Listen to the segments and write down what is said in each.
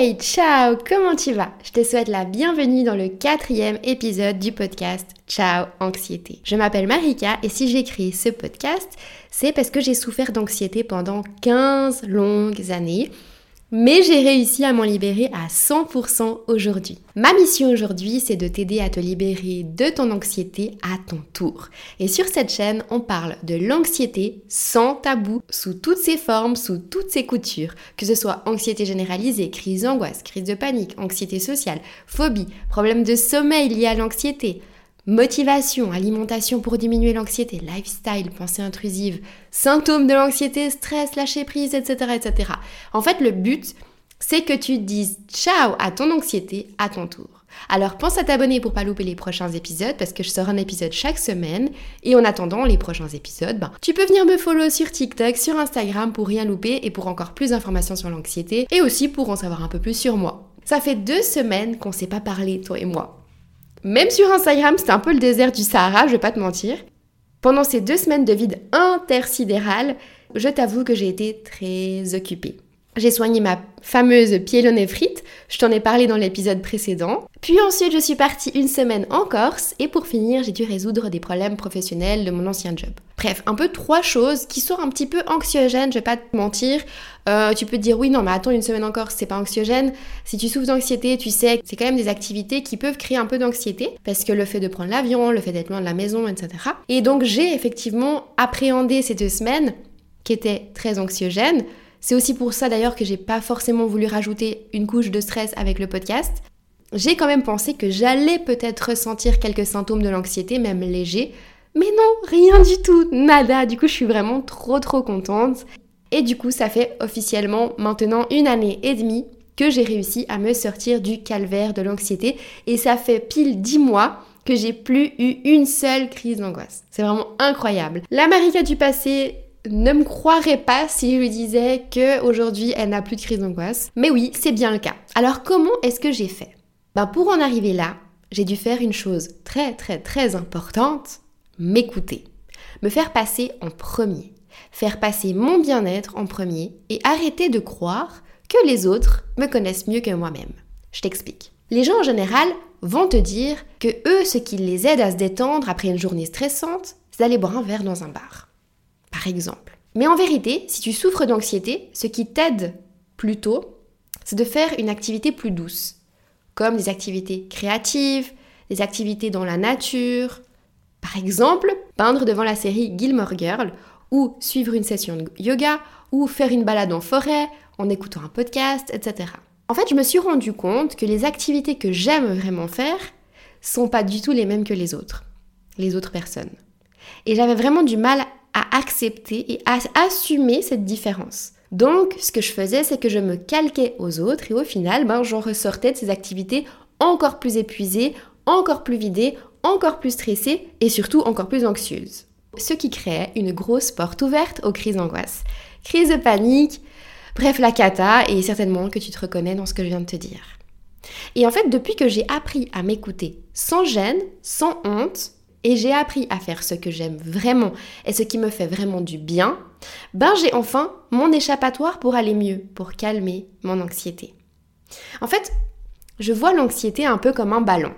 Hey, ciao, comment tu vas? Je te souhaite la bienvenue dans le quatrième épisode du podcast Ciao Anxiété. Je m'appelle Marika et si créé ce podcast, c'est parce que j'ai souffert d'anxiété pendant 15 longues années mais j'ai réussi à m'en libérer à 100% aujourd'hui. Ma mission aujourd'hui, c'est de t'aider à te libérer de ton anxiété à ton tour. Et sur cette chaîne, on parle de l'anxiété sans tabou, sous toutes ses formes, sous toutes ses coutures. Que ce soit anxiété généralisée, crise d'angoisse, crise de panique, anxiété sociale, phobie, problème de sommeil lié à l'anxiété, Motivation, alimentation pour diminuer l'anxiété, lifestyle, pensée intrusive, symptômes de l'anxiété, stress, lâcher prise, etc., etc. En fait, le but, c'est que tu dises ciao à ton anxiété à ton tour. Alors pense à t'abonner pour pas louper les prochains épisodes parce que je sors un épisode chaque semaine et en attendant les prochains épisodes, ben, tu peux venir me follow sur TikTok, sur Instagram pour rien louper et pour encore plus d'informations sur l'anxiété et aussi pour en savoir un peu plus sur moi. Ça fait deux semaines qu'on s'est pas parlé, toi et moi. Même sur Instagram, c'était un peu le désert du Sahara, je vais pas te mentir. Pendant ces deux semaines de vide intersidéral, je t'avoue que j'ai été très occupée. J'ai soigné ma fameuse pyélonéphrite, je t'en ai parlé dans l'épisode précédent. Puis ensuite, je suis partie une semaine en Corse et pour finir, j'ai dû résoudre des problèmes professionnels de mon ancien job. Bref, un peu trois choses qui sont un petit peu anxiogènes, je vais pas te mentir. Euh, tu peux te dire oui, non, mais attends, une semaine en Corse, c'est pas anxiogène. Si tu souffres d'anxiété, tu sais que c'est quand même des activités qui peuvent créer un peu d'anxiété parce que le fait de prendre l'avion, le fait d'être loin de la maison, etc. Et donc, j'ai effectivement appréhendé ces deux semaines qui étaient très anxiogènes c'est aussi pour ça d'ailleurs que j'ai pas forcément voulu rajouter une couche de stress avec le podcast. J'ai quand même pensé que j'allais peut-être ressentir quelques symptômes de l'anxiété, même légers, mais non, rien du tout, nada. Du coup, je suis vraiment trop trop contente. Et du coup, ça fait officiellement maintenant une année et demie que j'ai réussi à me sortir du calvaire de l'anxiété. Et ça fait pile dix mois que j'ai plus eu une seule crise d'angoisse. C'est vraiment incroyable. L'Amérique du passé ne me croirait pas si je lui disais que aujourd'hui elle n'a plus de crise d'angoisse. Mais oui, c'est bien le cas. Alors comment est-ce que j'ai fait? Ben pour en arriver là, j'ai dû faire une chose très très très importante, m'écouter. Me faire passer en premier. Faire passer mon bien-être en premier et arrêter de croire que les autres me connaissent mieux que moi-même. Je t'explique. Les gens en général vont te dire que eux, ce qui les aide à se détendre après une journée stressante, c'est d'aller boire un verre dans un bar par exemple. Mais en vérité, si tu souffres d'anxiété, ce qui t'aide plutôt, c'est de faire une activité plus douce, comme des activités créatives, des activités dans la nature, par exemple, peindre devant la série Gilmore Girl, ou suivre une session de yoga, ou faire une balade en forêt, en écoutant un podcast, etc. En fait, je me suis rendu compte que les activités que j'aime vraiment faire sont pas du tout les mêmes que les autres, les autres personnes. Et j'avais vraiment du mal à accepter et à assumer cette différence. Donc, ce que je faisais, c'est que je me calquais aux autres et au final, ben, j'en ressortais de ces activités encore plus épuisées, encore plus vidées, encore plus stressées et surtout encore plus anxieuses. Ce qui créait une grosse porte ouverte aux crises d'angoisse. Crise de panique, bref, la cata et certainement que tu te reconnais dans ce que je viens de te dire. Et en fait, depuis que j'ai appris à m'écouter sans gêne, sans honte, et j'ai appris à faire ce que j'aime vraiment et ce qui me fait vraiment du bien, ben j'ai enfin mon échappatoire pour aller mieux, pour calmer mon anxiété. En fait, je vois l'anxiété un peu comme un ballon.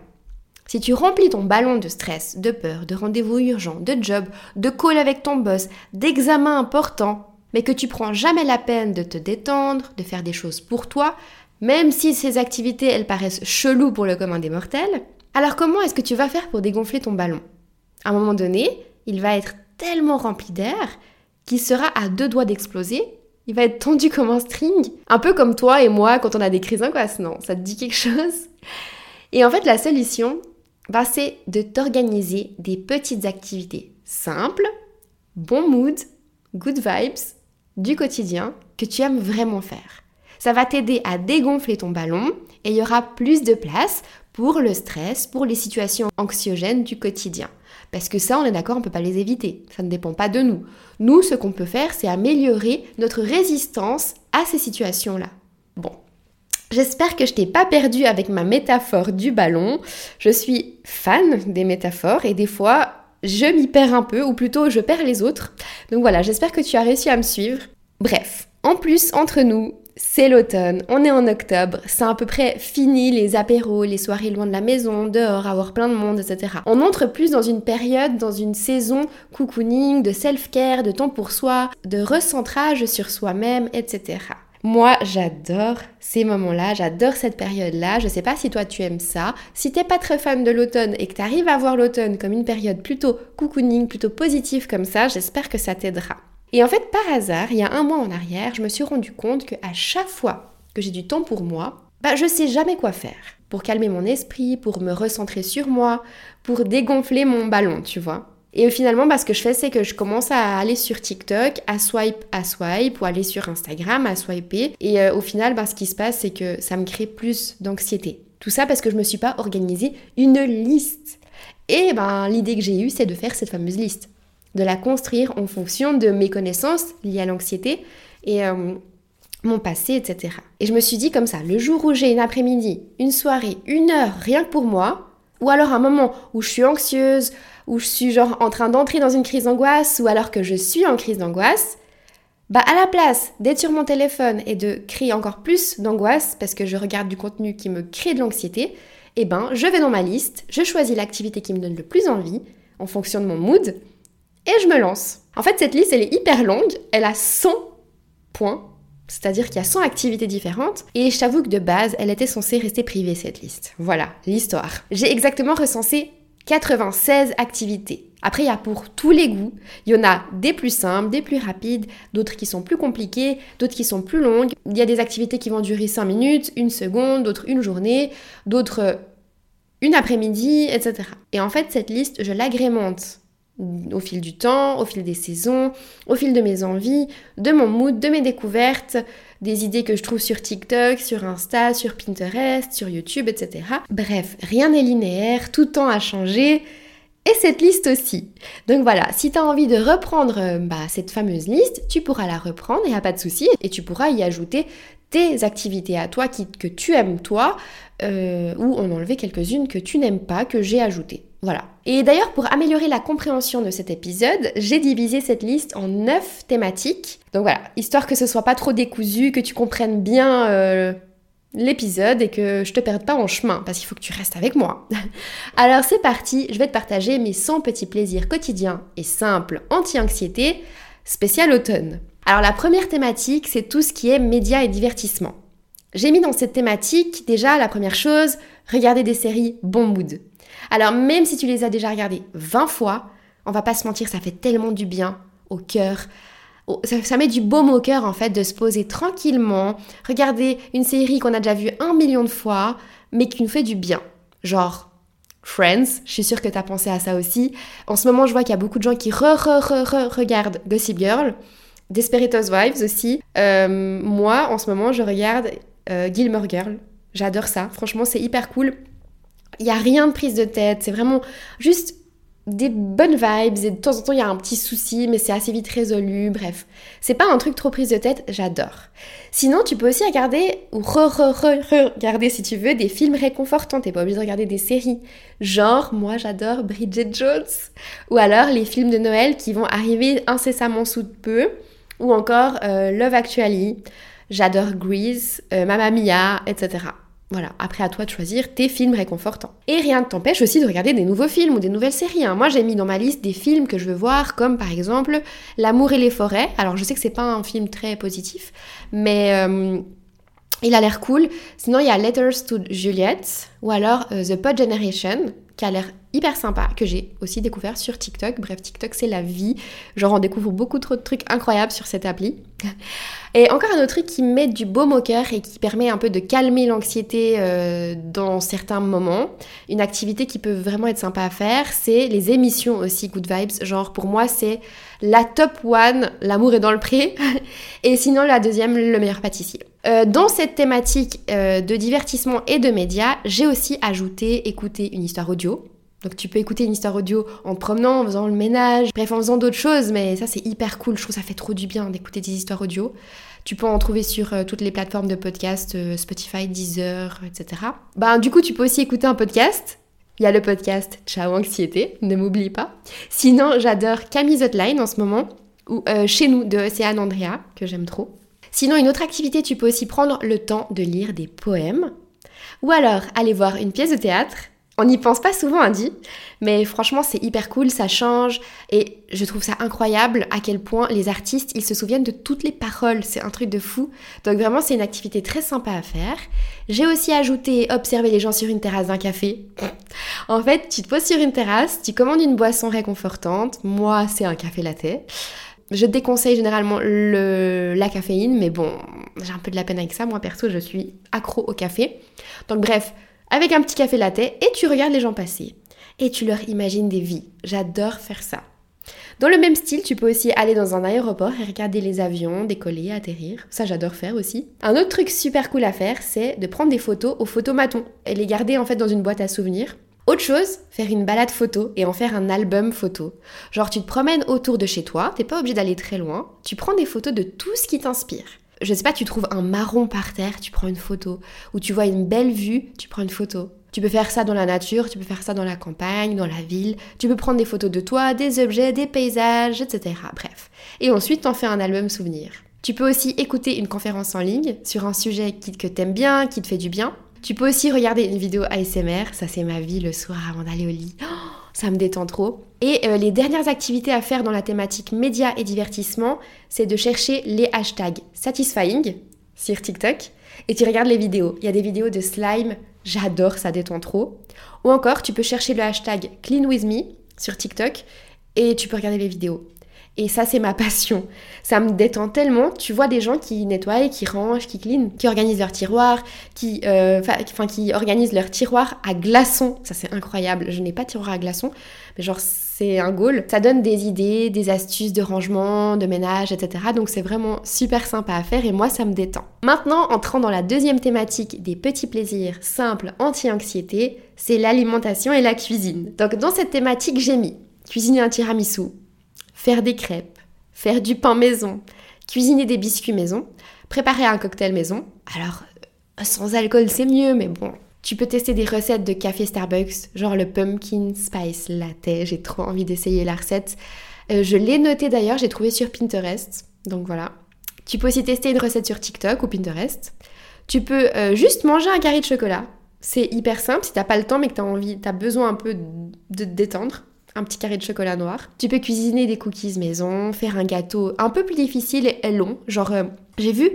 Si tu remplis ton ballon de stress, de peur, de rendez-vous urgents, de job, de call avec ton boss, d'examens importants, mais que tu prends jamais la peine de te détendre, de faire des choses pour toi, même si ces activités elles paraissent cheloues pour le commun des mortels, alors comment est-ce que tu vas faire pour dégonfler ton ballon? À un moment donné, il va être tellement rempli d'air qu'il sera à deux doigts d'exploser. Il va être tendu comme un string. Un peu comme toi et moi quand on a des crises d'angoisse, non Ça te dit quelque chose? Et en fait, la solution, bah, c'est de t'organiser des petites activités simples, bon mood, good vibes, du quotidien que tu aimes vraiment faire. Ça va t'aider à dégonfler ton ballon et il y aura plus de place pour le stress, pour les situations anxiogènes du quotidien. Parce que ça, on est d'accord, on ne peut pas les éviter. Ça ne dépend pas de nous. Nous, ce qu'on peut faire, c'est améliorer notre résistance à ces situations-là. Bon. J'espère que je t'ai pas perdu avec ma métaphore du ballon. Je suis fan des métaphores et des fois, je m'y perds un peu, ou plutôt je perds les autres. Donc voilà, j'espère que tu as réussi à me suivre. Bref, en plus, entre nous, c'est l'automne, on est en octobre, c'est à peu près fini les apéros, les soirées loin de la maison, dehors, avoir plein de monde, etc. On entre plus dans une période, dans une saison cocooning, de self-care, de temps pour soi, de recentrage sur soi-même, etc. Moi, j'adore ces moments-là, j'adore cette période-là. Je sais pas si toi tu aimes ça. Si t'es pas très fan de l'automne et que tu arrives à voir l'automne comme une période plutôt cocooning, plutôt positive comme ça, j'espère que ça t'aidera. Et en fait, par hasard, il y a un mois en arrière, je me suis rendu compte qu'à chaque fois que j'ai du temps pour moi, bah je sais jamais quoi faire. Pour calmer mon esprit, pour me recentrer sur moi, pour dégonfler mon ballon, tu vois. Et finalement, bah, ce que je fais, c'est que je commence à aller sur TikTok, à swipe, à swipe, ou aller sur Instagram, à swiper. Et euh, au final, bah, ce qui se passe, c'est que ça me crée plus d'anxiété. Tout ça parce que je me suis pas organisé une liste. Et ben, l'idée que j'ai eue, c'est de faire cette fameuse liste. De la construire en fonction de mes connaissances liées à l'anxiété et euh, mon passé, etc. Et je me suis dit comme ça, le jour où j'ai une après-midi, une soirée, une heure, rien que pour moi, ou alors un moment où je suis anxieuse, où je suis genre en train d'entrer dans une crise d'angoisse ou alors que je suis en crise d'angoisse, bah à la place d'être sur mon téléphone et de créer encore plus d'angoisse parce que je regarde du contenu qui me crée de l'anxiété, eh ben je vais dans ma liste, je choisis l'activité qui me donne le plus envie en fonction de mon mood et je me lance. En fait, cette liste elle est hyper longue, elle a 100 points c'est-à-dire qu'il y a 100 activités différentes et je t'avoue que de base, elle était censée rester privée cette liste. Voilà, l'histoire. J'ai exactement recensé 96 activités. Après, il y a pour tous les goûts. Il y en a des plus simples, des plus rapides, d'autres qui sont plus compliquées, d'autres qui sont plus longues. Il y a des activités qui vont durer 5 minutes, une seconde, d'autres une journée, d'autres une après-midi, etc. Et en fait, cette liste, je l'agrémente au fil du temps, au fil des saisons, au fil de mes envies, de mon mood, de mes découvertes, des idées que je trouve sur TikTok, sur Insta, sur Pinterest, sur YouTube, etc. Bref, rien n'est linéaire, tout temps a changé. Et cette liste aussi. Donc voilà, si tu as envie de reprendre euh, bah, cette fameuse liste, tu pourras la reprendre, il n'y a pas de souci, et tu pourras y ajouter tes activités à toi que tu aimes toi, euh, ou en enlever quelques-unes que tu n'aimes pas, que j'ai ajoutées. Voilà. Et d'ailleurs, pour améliorer la compréhension de cet épisode, j'ai divisé cette liste en 9 thématiques. Donc voilà, histoire que ce soit pas trop décousu, que tu comprennes bien euh, l'épisode et que je te perde pas en chemin, parce qu'il faut que tu restes avec moi. Alors c'est parti, je vais te partager mes 100 petits plaisirs quotidiens et simples anti-anxiété, spécial automne. Alors la première thématique, c'est tout ce qui est médias et divertissement. J'ai mis dans cette thématique déjà la première chose, regarder des séries bon mood. Alors même si tu les as déjà regardées 20 fois, on va pas se mentir, ça fait tellement du bien au cœur. Ça, met du baume au cœur en fait de se poser tranquillement, regarder une série qu'on a déjà vue un million de fois, mais qui nous fait du bien. Genre Friends, je suis sûre que tu as pensé à ça aussi. En ce moment, je vois qu'il y a beaucoup de gens qui re, re, re, re regardent Gossip Girl, Desperate Wives aussi. Euh, moi, en ce moment, je regarde euh, Gilmore Girl. J'adore ça. Franchement, c'est hyper cool. Il n'y a rien de prise de tête, c'est vraiment juste des bonnes vibes et de temps en temps il y a un petit souci mais c'est assez vite résolu, bref. C'est pas un truc trop prise de tête, j'adore. Sinon tu peux aussi regarder ou re-re-re-regarder si tu veux des films réconfortants, t'es pas obligé de regarder des séries. Genre moi j'adore Bridget Jones ou alors les films de Noël qui vont arriver incessamment sous peu ou encore euh, Love Actually, j'adore Grease, euh, Mamma Mia, etc. Voilà, après à toi de choisir tes films réconfortants. Et rien ne t'empêche aussi de regarder des nouveaux films ou des nouvelles séries. Hein. Moi j'ai mis dans ma liste des films que je veux voir, comme par exemple L'amour et les forêts. Alors je sais que c'est pas un film très positif, mais euh, il a l'air cool. Sinon il y a Letters to Juliet ou alors euh, The Pod Generation, qui a l'air hyper sympa, que j'ai aussi découvert sur TikTok. Bref, TikTok c'est la vie. Genre on découvre beaucoup trop de trucs incroyables sur cette appli. Et encore un autre truc qui met du baume au cœur et qui permet un peu de calmer l'anxiété euh, dans certains moments. Une activité qui peut vraiment être sympa à faire, c'est les émissions aussi Good Vibes. Genre pour moi c'est la top one, l'amour est dans le pré. et sinon la deuxième, le meilleur pâtissier. Euh, dans cette thématique euh, de divertissement et de médias, j'ai aussi ajouté écouter une histoire audio. Donc tu peux écouter une histoire audio en promenant, en faisant le ménage, bref en faisant d'autres choses, mais ça c'est hyper cool, je trouve ça fait trop du bien d'écouter des histoires audio. Tu peux en trouver sur euh, toutes les plateformes de podcast, Spotify, Deezer, etc. Ben du coup tu peux aussi écouter un podcast. Il y a le podcast Ciao Anxiété, ne m'oublie pas. Sinon j'adore Camille Hotline en ce moment, ou Chez nous de Océane Andrea, que j'aime trop. Sinon, une autre activité, tu peux aussi prendre le temps de lire des poèmes. Ou alors aller voir une pièce de théâtre on n'y pense pas souvent, hein, dit, mais franchement, c'est hyper cool, ça change, et je trouve ça incroyable à quel point les artistes, ils se souviennent de toutes les paroles, c'est un truc de fou. Donc vraiment, c'est une activité très sympa à faire. J'ai aussi ajouté observer les gens sur une terrasse d'un café. en fait, tu te poses sur une terrasse, tu commandes une boisson réconfortante, moi, c'est un café latte. Je déconseille généralement le, la caféine, mais bon, j'ai un peu de la peine avec ça. Moi, perso, je suis accro au café. Donc bref, avec un petit café latte et tu regardes les gens passer. Et tu leur imagines des vies. J'adore faire ça. Dans le même style, tu peux aussi aller dans un aéroport et regarder les avions décoller, atterrir. Ça, j'adore faire aussi. Un autre truc super cool à faire, c'est de prendre des photos au photomaton et les garder en fait dans une boîte à souvenirs. Autre chose, faire une balade photo et en faire un album photo. Genre, tu te promènes autour de chez toi, t'es pas obligé d'aller très loin, tu prends des photos de tout ce qui t'inspire je sais pas, tu trouves un marron par terre, tu prends une photo. Ou tu vois une belle vue, tu prends une photo. Tu peux faire ça dans la nature, tu peux faire ça dans la campagne, dans la ville. Tu peux prendre des photos de toi, des objets, des paysages, etc. Bref. Et ensuite, t'en fais un album souvenir. Tu peux aussi écouter une conférence en ligne sur un sujet que t'aimes bien, qui te fait du bien. Tu peux aussi regarder une vidéo ASMR, ça c'est ma vie le soir avant d'aller au lit. Oh, ça me détend trop. Et euh, les dernières activités à faire dans la thématique médias et divertissement, c'est de chercher les hashtags satisfying sur TikTok et tu regardes les vidéos. Il y a des vidéos de slime, j'adore, ça détend trop. Ou encore, tu peux chercher le hashtag clean with me sur TikTok et tu peux regarder les vidéos. Et ça, c'est ma passion. Ça me détend tellement. Tu vois des gens qui nettoient, qui rangent, qui clean, qui organisent leur tiroir, qui, euh, enfin, qui organisent leur tiroir à glaçons. Ça, c'est incroyable. Je n'ai pas de tiroir à glaçons, mais genre, c'est un goal. Ça donne des idées, des astuces de rangement, de ménage, etc. Donc, c'est vraiment super sympa à faire et moi, ça me détend. Maintenant, entrant dans la deuxième thématique des petits plaisirs simples anti-anxiété, c'est l'alimentation et la cuisine. Donc, dans cette thématique, j'ai mis cuisiner un tiramisu, faire des crêpes, faire du pain maison, cuisiner des biscuits maison, préparer un cocktail maison. Alors, euh, sans alcool, c'est mieux, mais bon. Tu peux tester des recettes de café Starbucks, genre le pumpkin spice latte. J'ai trop envie d'essayer la recette. Euh, je l'ai noté d'ailleurs, j'ai trouvé sur Pinterest. Donc voilà. Tu peux aussi tester une recette sur TikTok ou Pinterest. Tu peux euh, juste manger un carré de chocolat. C'est hyper simple si t'as pas le temps mais que t'as envie, t'as besoin un peu de te détendre un petit carré de chocolat noir. Tu peux cuisiner des cookies maison, faire un gâteau un peu plus difficile et long. Genre, euh, j'ai vu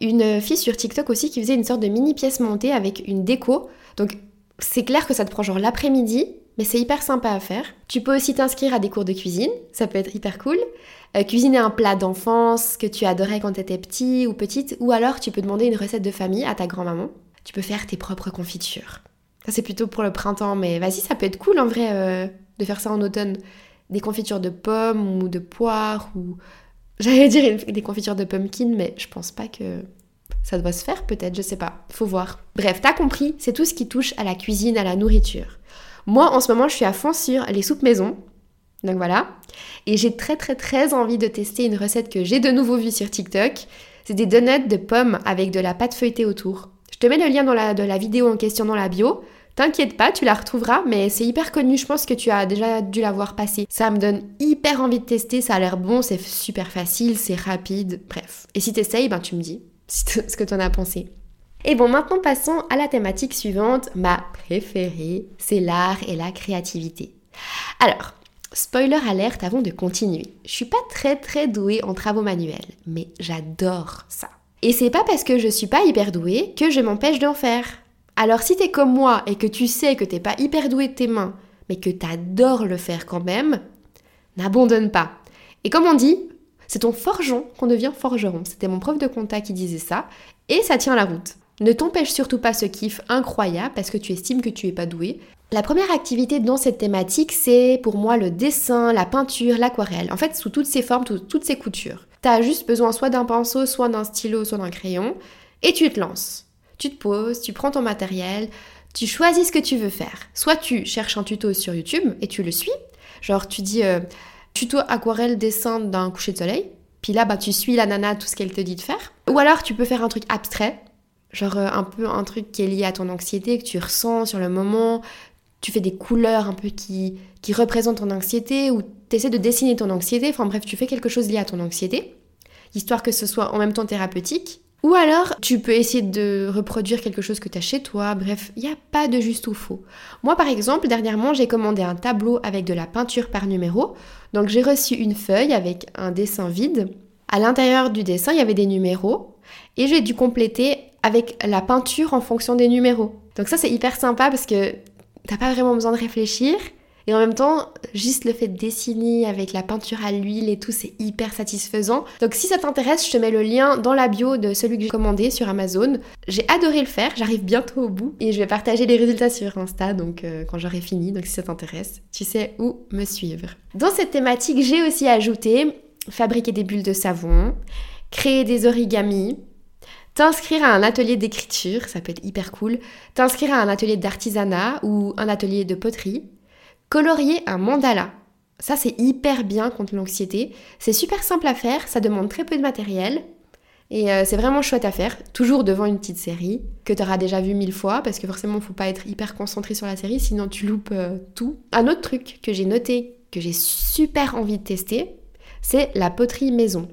une fille sur TikTok aussi qui faisait une sorte de mini pièce montée avec une déco. Donc, c'est clair que ça te prend genre l'après-midi, mais c'est hyper sympa à faire. Tu peux aussi t'inscrire à des cours de cuisine, ça peut être hyper cool. Euh, cuisiner un plat d'enfance que tu adorais quand tu étais petit ou petite, ou alors tu peux demander une recette de famille à ta grand-maman. Tu peux faire tes propres confitures. Ça c'est plutôt pour le printemps, mais vas-y, ça peut être cool en vrai. Euh, de faire ça en automne. Des confitures de pommes ou de poires ou... J'allais dire des confitures de pumpkin, mais je pense pas que ça doit se faire peut-être, je sais pas. Faut voir. Bref, t'as compris, c'est tout ce qui touche à la cuisine, à la nourriture. Moi, en ce moment, je suis à fond sur les soupes maison. Donc voilà. Et j'ai très très très envie de tester une recette que j'ai de nouveau vue sur TikTok. C'est des donuts de pommes avec de la pâte feuilletée autour. Je te mets le lien dans la, de la vidéo en question dans la bio. T'inquiète pas, tu la retrouveras, mais c'est hyper connu, je pense que tu as déjà dû la voir passer. Ça me donne hyper envie de tester, ça a l'air bon, c'est super facile, c'est rapide, bref. Et si t'essayes, ben tu me dis ce que t'en as pensé. Et bon, maintenant passons à la thématique suivante, ma préférée, c'est l'art et la créativité. Alors, spoiler alerte avant de continuer. Je suis pas très très douée en travaux manuels, mais j'adore ça. Et c'est pas parce que je suis pas hyper douée que je m'empêche d'en faire. Alors si t'es comme moi et que tu sais que t'es pas hyper doué de tes mains, mais que t'adores le faire quand même, n'abandonne pas. Et comme on dit, c'est ton forgeon qu'on devient forgeron. C'était mon prof de compta qui disait ça, et ça tient la route. Ne t'empêche surtout pas ce kiff incroyable parce que tu estimes que tu es pas doué. La première activité dans cette thématique, c'est pour moi le dessin, la peinture, l'aquarelle. En fait, sous toutes ces formes, toutes ces coutures. T'as juste besoin soit d'un pinceau, soit d'un stylo, soit d'un crayon, et tu te lances tu te poses, tu prends ton matériel, tu choisis ce que tu veux faire. Soit tu cherches un tuto sur YouTube et tu le suis, genre tu dis euh, tuto aquarelle dessin d'un coucher de soleil, puis là bah tu suis la nana tout ce qu'elle te dit de faire. Ou alors tu peux faire un truc abstrait, genre euh, un peu un truc qui est lié à ton anxiété que tu ressens sur le moment, tu fais des couleurs un peu qui, qui représentent ton anxiété ou tu essaies de dessiner ton anxiété, enfin bref, tu fais quelque chose lié à ton anxiété. histoire que ce soit en même temps thérapeutique. Ou alors, tu peux essayer de reproduire quelque chose que tu as chez toi. Bref, il n'y a pas de juste ou faux. Moi, par exemple, dernièrement, j'ai commandé un tableau avec de la peinture par numéro. Donc, j'ai reçu une feuille avec un dessin vide. À l'intérieur du dessin, il y avait des numéros. Et j'ai dû compléter avec la peinture en fonction des numéros. Donc ça, c'est hyper sympa parce que t'as pas vraiment besoin de réfléchir. Et en même temps, juste le fait de dessiner avec la peinture à l'huile et tout, c'est hyper satisfaisant. Donc si ça t'intéresse, je te mets le lien dans la bio de celui que j'ai commandé sur Amazon. J'ai adoré le faire, j'arrive bientôt au bout et je vais partager les résultats sur Insta donc euh, quand j'aurai fini. Donc si ça t'intéresse, tu sais où me suivre. Dans cette thématique, j'ai aussi ajouté fabriquer des bulles de savon, créer des origamis, t'inscrire à un atelier d'écriture, ça peut être hyper cool, t'inscrire à un atelier d'artisanat ou un atelier de poterie, colorier un mandala. Ça, c'est hyper bien contre l'anxiété. C'est super simple à faire, ça demande très peu de matériel. Et euh, c'est vraiment chouette à faire, toujours devant une petite série que tu auras déjà vu mille fois, parce que forcément, faut pas être hyper concentré sur la série, sinon tu loupes euh, tout. Un autre truc que j'ai noté, que j'ai super envie de tester, c'est la poterie maison.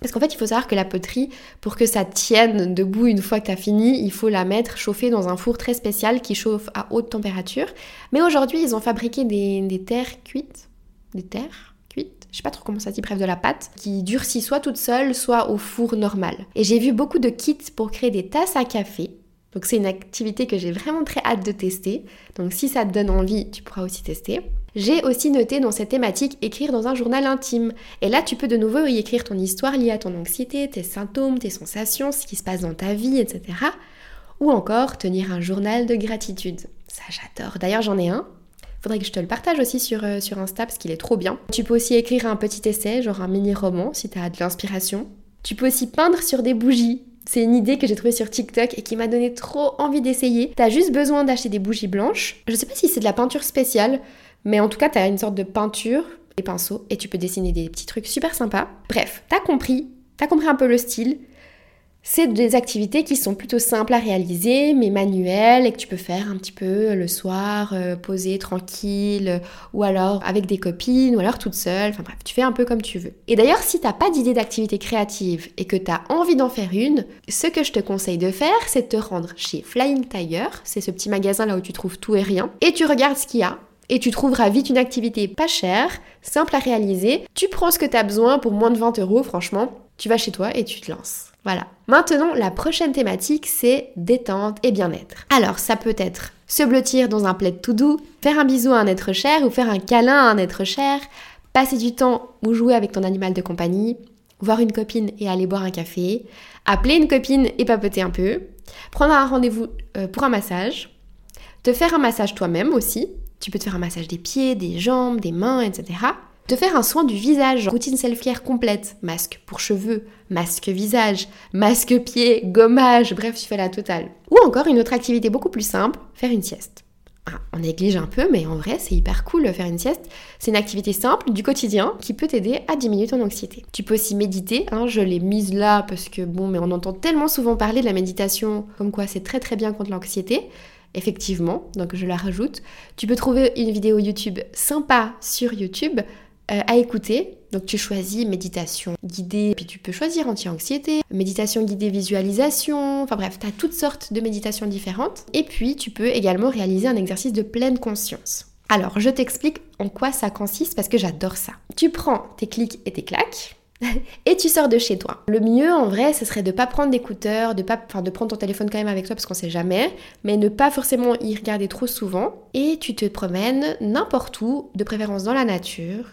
Parce qu'en fait, il faut savoir que la poterie, pour que ça tienne debout une fois que tu as fini, il faut la mettre chauffée dans un four très spécial qui chauffe à haute température. Mais aujourd'hui, ils ont fabriqué des, terres cuites. Des terres cuites Je sais pas trop comment ça dit, bref, de la pâte, qui durcit soit toute seule, soit au four normal. Et j'ai vu beaucoup de kits pour créer des tasses à café. Donc c'est une activité que j'ai vraiment très hâte de tester. Donc si ça te donne envie, tu pourras aussi tester. J'ai aussi noté dans cette thématique écrire dans un journal intime. Et là, tu peux de nouveau y écrire ton histoire liée à ton anxiété, tes symptômes, tes sensations, ce qui se passe dans ta vie, etc. Ou encore tenir un journal de gratitude. Ça, j'adore. D'ailleurs, j'en ai un. Faudrait que je te le partage aussi sur, euh, sur Insta parce qu'il est trop bien. Tu peux aussi écrire un petit essai, genre un mini-roman si tu as de l'inspiration. Tu peux aussi peindre sur des bougies. C'est une idée que j'ai trouvée sur TikTok et qui m'a donné trop envie d'essayer. T'as juste besoin d'acheter des bougies blanches. Je sais pas si c'est de la peinture spéciale. Mais en tout cas, tu as une sorte de peinture, des pinceaux, et tu peux dessiner des petits trucs super sympas. Bref, t'as compris, t'as compris un peu le style. C'est des activités qui sont plutôt simples à réaliser, mais manuelles, et que tu peux faire un petit peu le soir, euh, poser tranquille, ou alors avec des copines, ou alors toute seule. Enfin bref, tu fais un peu comme tu veux. Et d'ailleurs, si t'as pas d'idée d'activité créative et que tu as envie d'en faire une, ce que je te conseille de faire, c'est de te rendre chez Flying Tiger, c'est ce petit magasin là où tu trouves tout et rien, et tu regardes ce qu'il y a et tu trouveras vite une activité pas chère, simple à réaliser. Tu prends ce que tu as besoin pour moins de 20 euros, franchement. Tu vas chez toi et tu te lances. Voilà. Maintenant, la prochaine thématique, c'est détente et bien-être. Alors, ça peut être se blottir dans un plaid tout doux, faire un bisou à un être cher ou faire un câlin à un être cher, passer du temps ou jouer avec ton animal de compagnie, voir une copine et aller boire un café, appeler une copine et papoter un peu, prendre un rendez-vous euh, pour un massage, te faire un massage toi-même aussi, tu peux te faire un massage des pieds, des jambes, des mains, etc. Te faire un soin du visage, routine self-care complète, masque pour cheveux, masque visage, masque pied, gommage, bref, tu fais la totale. Ou encore une autre activité beaucoup plus simple, faire une sieste. Ah, on néglige un peu, mais en vrai, c'est hyper cool faire une sieste. C'est une activité simple du quotidien qui peut t'aider à diminuer ton anxiété. Tu peux aussi méditer, hein, je l'ai mise là parce que bon, mais on entend tellement souvent parler de la méditation, comme quoi c'est très très bien contre l'anxiété effectivement, donc je la rajoute. Tu peux trouver une vidéo YouTube sympa sur YouTube euh, à écouter. Donc tu choisis méditation guidée, puis tu peux choisir anti-anxiété, méditation guidée visualisation, enfin bref, tu as toutes sortes de méditations différentes. Et puis tu peux également réaliser un exercice de pleine conscience. Alors je t'explique en quoi ça consiste parce que j'adore ça. Tu prends tes clics et tes claques, et tu sors de chez toi. Le mieux en vrai, ce serait de pas prendre d'écouteurs, de pas de prendre ton téléphone quand même avec toi parce qu'on sait jamais, mais ne pas forcément y regarder trop souvent et tu te promènes n'importe où, de préférence dans la nature.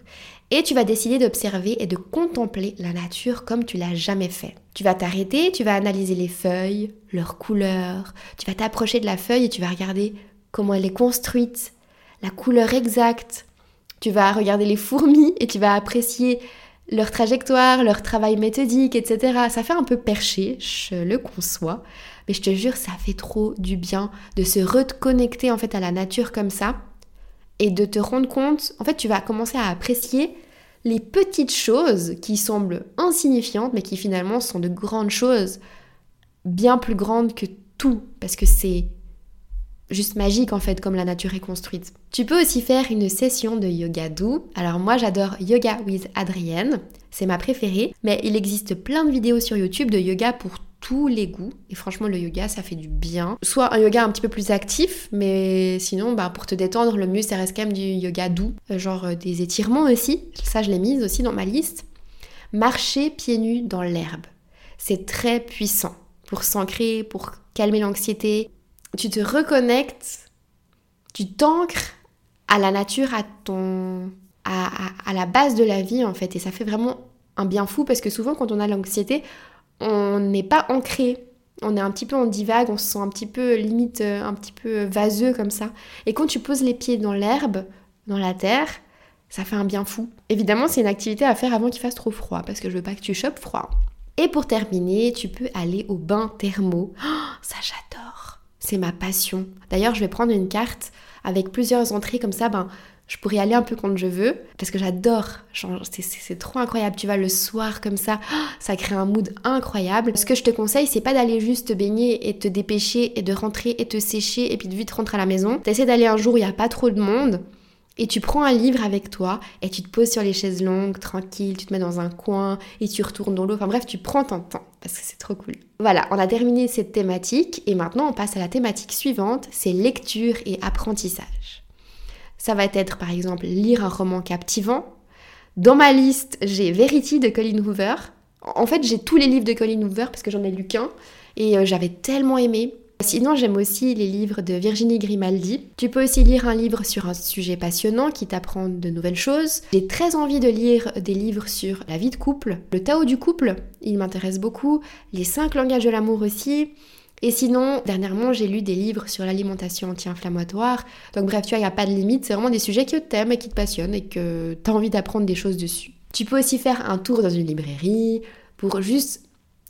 Et tu vas décider d'observer et de contempler la nature comme tu l'as jamais fait. Tu vas t'arrêter, tu vas analyser les feuilles, leurs couleurs, tu vas t'approcher de la feuille et tu vas regarder comment elle est construite, la couleur exacte. Tu vas regarder les fourmis et tu vas apprécier leur trajectoire, leur travail méthodique, etc. Ça fait un peu perché, je le conçois, mais je te jure, ça fait trop du bien de se reconnecter en fait à la nature comme ça et de te rendre compte, en fait, tu vas commencer à apprécier les petites choses qui semblent insignifiantes, mais qui finalement sont de grandes choses, bien plus grandes que tout, parce que c'est juste magique en fait, comme la nature est construite. Tu peux aussi faire une session de yoga doux. Alors moi j'adore Yoga with Adrienne, c'est ma préférée, mais il existe plein de vidéos sur YouTube de yoga pour tous les goûts. Et franchement, le yoga, ça fait du bien. Soit un yoga un petit peu plus actif, mais sinon, bah, pour te détendre, le mieux, ça reste quand même du yoga doux. Euh, genre euh, des étirements aussi. Ça, je l'ai mise aussi dans ma liste. Marcher pieds nus dans l'herbe. C'est très puissant pour s'ancrer, pour calmer l'anxiété. Tu te reconnectes, tu t'ancres à la nature, à ton, à, à, la base de la vie en fait. Et ça fait vraiment un bien fou parce que souvent quand on a l'anxiété, on n'est pas ancré. On est un petit peu en divague, on se sent un petit peu limite, euh, un petit peu vaseux comme ça. Et quand tu poses les pieds dans l'herbe, dans la terre, ça fait un bien fou. Évidemment, c'est une activité à faire avant qu'il fasse trop froid, parce que je veux pas que tu chopes froid. Et pour terminer, tu peux aller au bain thermo. Oh, ça j'adore. C'est ma passion. D'ailleurs, je vais prendre une carte avec plusieurs entrées comme ça. Ben, je pourrais aller un peu quand je veux parce que j'adore. C'est trop incroyable. Tu vas le soir comme ça, ça crée un mood incroyable. Ce que je te conseille, c'est pas d'aller juste te baigner et te dépêcher et de rentrer et te sécher et puis de vite rentrer à la maison. T'essaies d'aller un jour où il n'y a pas trop de monde et tu prends un livre avec toi et tu te poses sur les chaises longues, tranquille, tu te mets dans un coin et tu retournes dans l'eau. Enfin bref, tu prends ton temps parce que c'est trop cool. Voilà, on a terminé cette thématique et maintenant on passe à la thématique suivante, c'est lecture et apprentissage. Ça va être par exemple lire un roman captivant. Dans ma liste, j'ai Verity de Colin Hoover. En fait, j'ai tous les livres de Colin Hoover parce que j'en ai lu qu'un et euh, j'avais tellement aimé. Sinon, j'aime aussi les livres de Virginie Grimaldi. Tu peux aussi lire un livre sur un sujet passionnant qui t'apprend de nouvelles choses. J'ai très envie de lire des livres sur la vie de couple, le Tao du couple, il m'intéresse beaucoup, les cinq langages de l'amour aussi. Et sinon, dernièrement, j'ai lu des livres sur l'alimentation anti-inflammatoire. Donc bref, tu vois, il n'y a pas de limite, c'est vraiment des sujets qui t'aiment et qui te passionnent et que tu as envie d'apprendre des choses dessus. Tu peux aussi faire un tour dans une librairie pour juste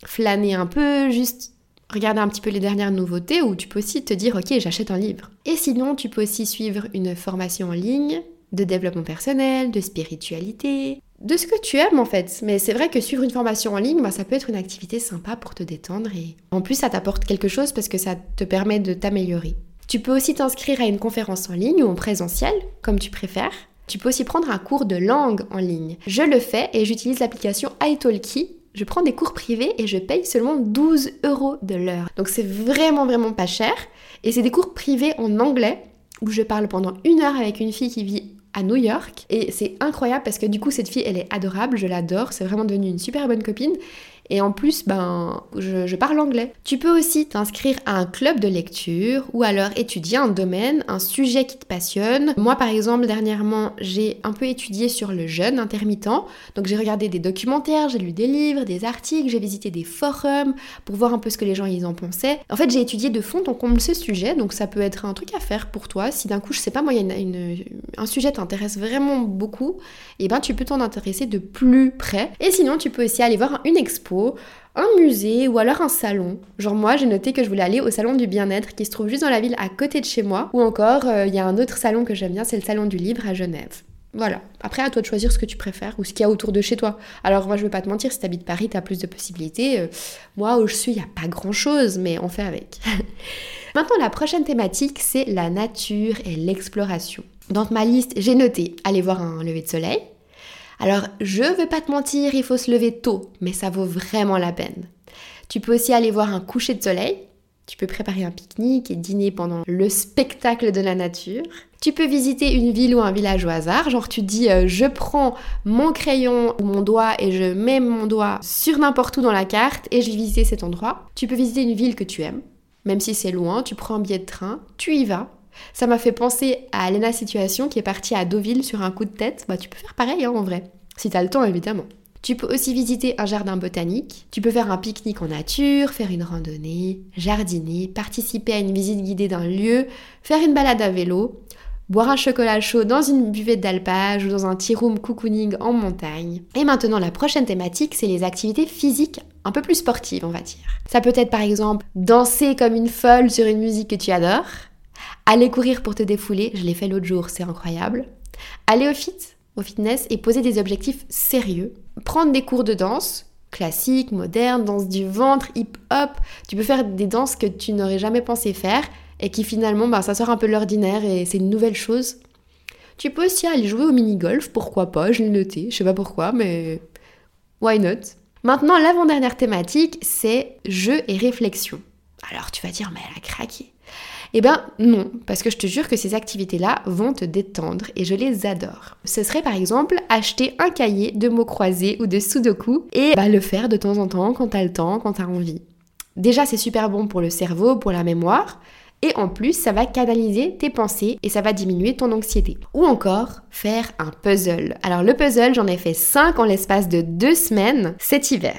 flâner un peu, juste regarder un petit peu les dernières nouveautés ou tu peux aussi te dire ok j'achète un livre. Et sinon tu peux aussi suivre une formation en ligne de développement personnel, de spiritualité, de ce que tu aimes en fait. Mais c'est vrai que suivre une formation en ligne, bah, ça peut être une activité sympa pour te détendre et en plus ça t'apporte quelque chose parce que ça te permet de t'améliorer. Tu peux aussi t'inscrire à une conférence en ligne ou en présentiel, comme tu préfères. Tu peux aussi prendre un cours de langue en ligne. Je le fais et j'utilise l'application italki je prends des cours privés et je paye seulement 12 euros de l'heure. Donc c'est vraiment vraiment pas cher. Et c'est des cours privés en anglais où je parle pendant une heure avec une fille qui vit à New York. Et c'est incroyable parce que du coup cette fille elle est adorable, je l'adore, c'est vraiment devenu une super bonne copine. Et en plus, ben, je, parle anglais. Tu peux aussi t'inscrire à un club de lecture ou alors étudier un domaine, un sujet qui te passionne. Moi, par exemple, dernièrement, j'ai un peu étudié sur le jeûne intermittent. Donc, j'ai regardé des documentaires, j'ai lu des livres, des articles, j'ai visité des forums pour voir un peu ce que les gens ils en pensaient. En fait, j'ai étudié de fond en comble ce sujet. Donc, ça peut être un truc à faire pour toi. Si d'un coup, je sais pas, moi, il y a une, un sujet t'intéresse vraiment beaucoup, et eh ben, tu peux t'en intéresser de plus près. Et sinon, tu peux aussi aller voir une expo un musée ou alors un salon. Genre moi j'ai noté que je voulais aller au salon du bien-être qui se trouve juste dans la ville à côté de chez moi. Ou encore euh, il y a un autre salon que j'aime bien, c'est le salon du livre à Genève. Voilà. Après, à toi de choisir ce que tu préfères ou ce qu'il y a autour de chez toi. Alors, moi, je veux pas te mentir, si t'habites Paris, t'as plus de possibilités. Euh, moi, où je suis, il n'y a pas grand chose, mais on fait avec. Maintenant, la prochaine thématique, c'est la nature et l'exploration. Dans ma liste, j'ai noté aller voir un lever de soleil, alors, je vais pas te mentir, il faut se lever tôt, mais ça vaut vraiment la peine. Tu peux aussi aller voir un coucher de soleil. Tu peux préparer un pique-nique et dîner pendant le spectacle de la nature. Tu peux visiter une ville ou un village au hasard, genre tu dis euh, je prends mon crayon ou mon doigt et je mets mon doigt sur n'importe où dans la carte et je vais visiter cet endroit. Tu peux visiter une ville que tu aimes, même si c'est loin, tu prends un billet de train, tu y vas, ça m'a fait penser à Lena Situation qui est partie à Deauville sur un coup de tête. Bah tu peux faire pareil hein, en vrai, si t'as le temps évidemment. Tu peux aussi visiter un jardin botanique, tu peux faire un pique-nique en nature, faire une randonnée, jardiner, participer à une visite guidée d'un lieu, faire une balade à vélo, boire un chocolat chaud dans une buvette d'alpage ou dans un tea room cocooning en montagne. Et maintenant, la prochaine thématique, c'est les activités physiques un peu plus sportives, on va dire. Ça peut être par exemple danser comme une folle sur une musique que tu adores, Aller courir pour te défouler, je l'ai fait l'autre jour, c'est incroyable. Aller au fit, au fitness et poser des objectifs sérieux. Prendre des cours de danse, classique, moderne, danse du ventre, hip-hop. Tu peux faire des danses que tu n'aurais jamais pensé faire et qui finalement, bah, ça sort un peu de l'ordinaire et c'est une nouvelle chose. Tu peux aussi aller jouer au mini-golf, pourquoi pas, je l'ai noté, je sais pas pourquoi, mais why not? Maintenant, l'avant-dernière thématique, c'est jeu et réflexion. Alors tu vas dire, mais elle a craqué. Eh ben non, parce que je te jure que ces activités-là vont te détendre et je les adore. Ce serait par exemple acheter un cahier de mots croisés ou de sudoku et bah, le faire de temps en temps quand t'as le temps, quand t'as envie. Déjà c'est super bon pour le cerveau, pour la mémoire, et en plus, ça va canaliser tes pensées et ça va diminuer ton anxiété. Ou encore, faire un puzzle. Alors le puzzle, j'en ai fait 5 en l'espace de 2 semaines cet hiver.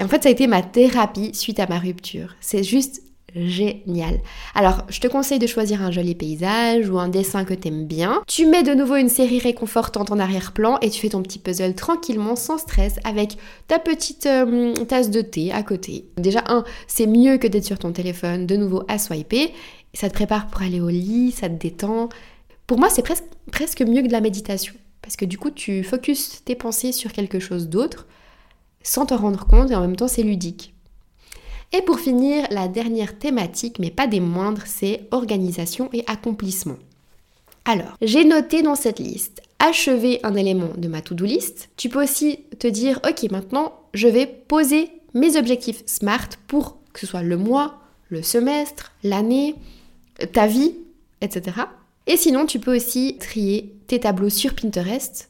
Et en fait, ça a été ma thérapie suite à ma rupture. C'est juste génial. Alors, je te conseille de choisir un joli paysage ou un dessin que t'aimes bien. Tu mets de nouveau une série réconfortante en arrière-plan et tu fais ton petit puzzle tranquillement, sans stress, avec ta petite euh, tasse de thé à côté. Déjà, un, c'est mieux que d'être sur ton téléphone, de nouveau à swiper. Ça te prépare pour aller au lit, ça te détend. Pour moi, c'est presque, presque mieux que de la méditation. Parce que du coup, tu focuses tes pensées sur quelque chose d'autre sans te rendre compte et en même temps, c'est ludique. Et pour finir, la dernière thématique, mais pas des moindres, c'est organisation et accomplissement. Alors, j'ai noté dans cette liste achever un élément de ma to-do list. Tu peux aussi te dire, ok, maintenant, je vais poser mes objectifs SMART pour que ce soit le mois, le semestre, l'année, ta vie, etc. Et sinon, tu peux aussi trier tes tableaux sur Pinterest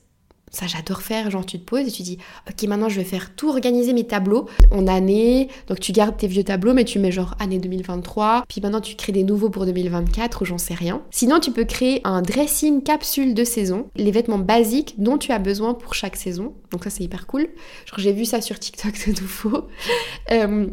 ça j'adore faire, genre tu te poses et tu dis ok maintenant je vais faire tout organiser mes tableaux en année, donc tu gardes tes vieux tableaux mais tu mets genre année 2023, puis maintenant tu crées des nouveaux pour 2024 ou j'en sais rien. Sinon tu peux créer un dressing capsule de saison, les vêtements basiques dont tu as besoin pour chaque saison, donc ça c'est hyper cool. Genre j'ai vu ça sur TikTok de nouveau. euh,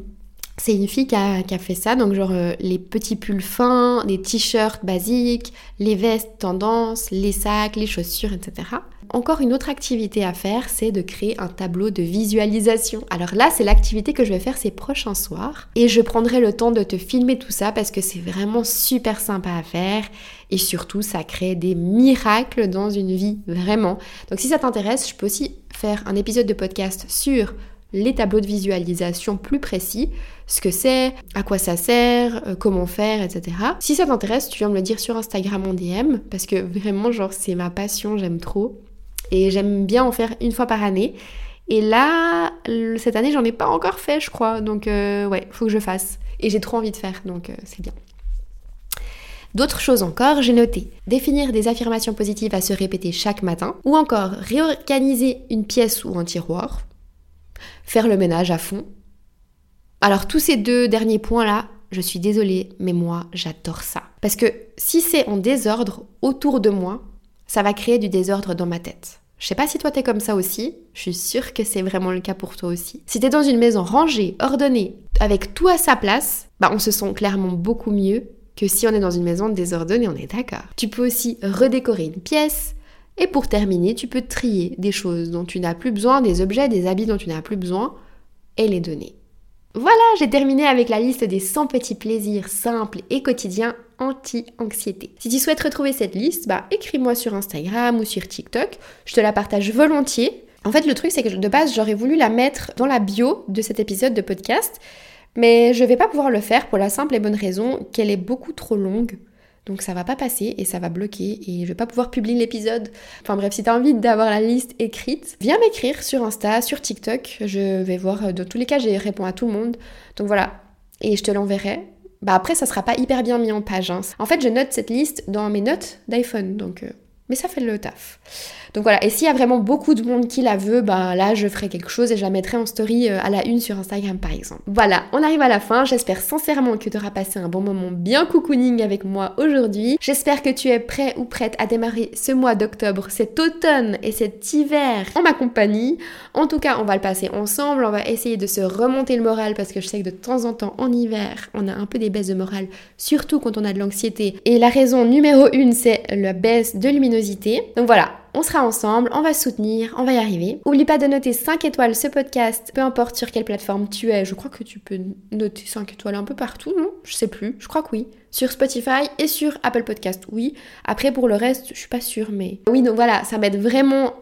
c'est une fille qui a, fait ça, donc genre euh, les petits pulls fins, les t-shirts basiques, les vestes tendance, les sacs, les chaussures, etc. Encore une autre activité à faire, c'est de créer un tableau de visualisation. Alors là, c'est l'activité que je vais faire ces prochains soirs. Et je prendrai le temps de te filmer tout ça parce que c'est vraiment super sympa à faire. Et surtout, ça crée des miracles dans une vie, vraiment. Donc si ça t'intéresse, je peux aussi faire un épisode de podcast sur les tableaux de visualisation plus précis, ce que c'est, à quoi ça sert, euh, comment faire, etc. Si ça t'intéresse, tu viens me le dire sur Instagram en DM, parce que vraiment, genre, c'est ma passion, j'aime trop. Et j'aime bien en faire une fois par année. Et là, cette année, j'en ai pas encore fait, je crois. Donc, euh, ouais, faut que je fasse. Et j'ai trop envie de faire, donc euh, c'est bien. D'autres choses encore, j'ai noté définir des affirmations positives à se répéter chaque matin, ou encore réorganiser une pièce ou un tiroir, faire le ménage à fond. Alors tous ces deux derniers points-là, je suis désolée, mais moi j'adore ça. Parce que si c'est en désordre autour de moi, ça va créer du désordre dans ma tête. Je sais pas si toi t'es comme ça aussi, je suis sûre que c'est vraiment le cas pour toi aussi. Si t'es dans une maison rangée, ordonnée, avec tout à sa place, bah on se sent clairement beaucoup mieux que si on est dans une maison désordonnée, on est d'accord. Tu peux aussi redécorer une pièce, et pour terminer, tu peux trier des choses dont tu n'as plus besoin, des objets, des habits dont tu n'as plus besoin, et les donner. Voilà, j'ai terminé avec la liste des 100 petits plaisirs simples et quotidiens anti-anxiété. Si tu souhaites retrouver cette liste, bah écris-moi sur Instagram ou sur TikTok, je te la partage volontiers. En fait, le truc c'est que de base, j'aurais voulu la mettre dans la bio de cet épisode de podcast, mais je vais pas pouvoir le faire pour la simple et bonne raison qu'elle est beaucoup trop longue. Donc ça va pas passer et ça va bloquer et je vais pas pouvoir publier l'épisode. Enfin bref, si tu as envie d'avoir la liste écrite, viens m'écrire sur Insta, sur TikTok. Je vais voir, dans tous les cas, j'ai réponds à tout le monde. Donc voilà, et je te l'enverrai. Bah après, ça sera pas hyper bien mis en page. Hein. En fait, je note cette liste dans mes notes d'iPhone, donc... Euh, mais ça fait le taf. Donc voilà, et s'il y a vraiment beaucoup de monde qui la veut, ben là je ferai quelque chose et je la mettrai en story euh, à la une sur Instagram par exemple. Voilà, on arrive à la fin. J'espère sincèrement que tu auras passé un bon moment bien cocooning avec moi aujourd'hui. J'espère que tu es prêt ou prête à démarrer ce mois d'octobre, cet automne et cet hiver en ma compagnie. En tout cas, on va le passer ensemble. On va essayer de se remonter le moral parce que je sais que de temps en temps en hiver, on a un peu des baisses de morale, surtout quand on a de l'anxiété. Et la raison numéro une, c'est la baisse de luminosité. Donc voilà, on sera ensemble, on va soutenir, on va y arriver. Oublie pas de noter 5 étoiles ce podcast, peu importe sur quelle plateforme tu es. Je crois que tu peux noter 5 étoiles un peu partout, non? Je sais plus, je crois que oui. Sur Spotify et sur Apple Podcast, oui. Après pour le reste, je suis pas sûre, mais oui, donc voilà, ça m'aide vraiment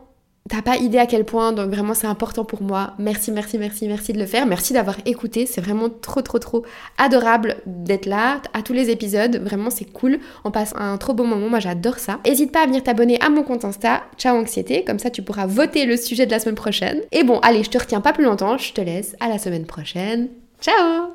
T'as pas idée à quel point, donc vraiment c'est important pour moi. Merci, merci, merci, merci de le faire. Merci d'avoir écouté. C'est vraiment trop, trop, trop adorable d'être là à tous les épisodes. Vraiment, c'est cool. On passe un trop beau moment. Moi, j'adore ça. N'hésite pas à venir t'abonner à mon compte Insta, Ciao Anxiété. Comme ça, tu pourras voter le sujet de la semaine prochaine. Et bon, allez, je te retiens pas plus longtemps. Je te laisse à la semaine prochaine. Ciao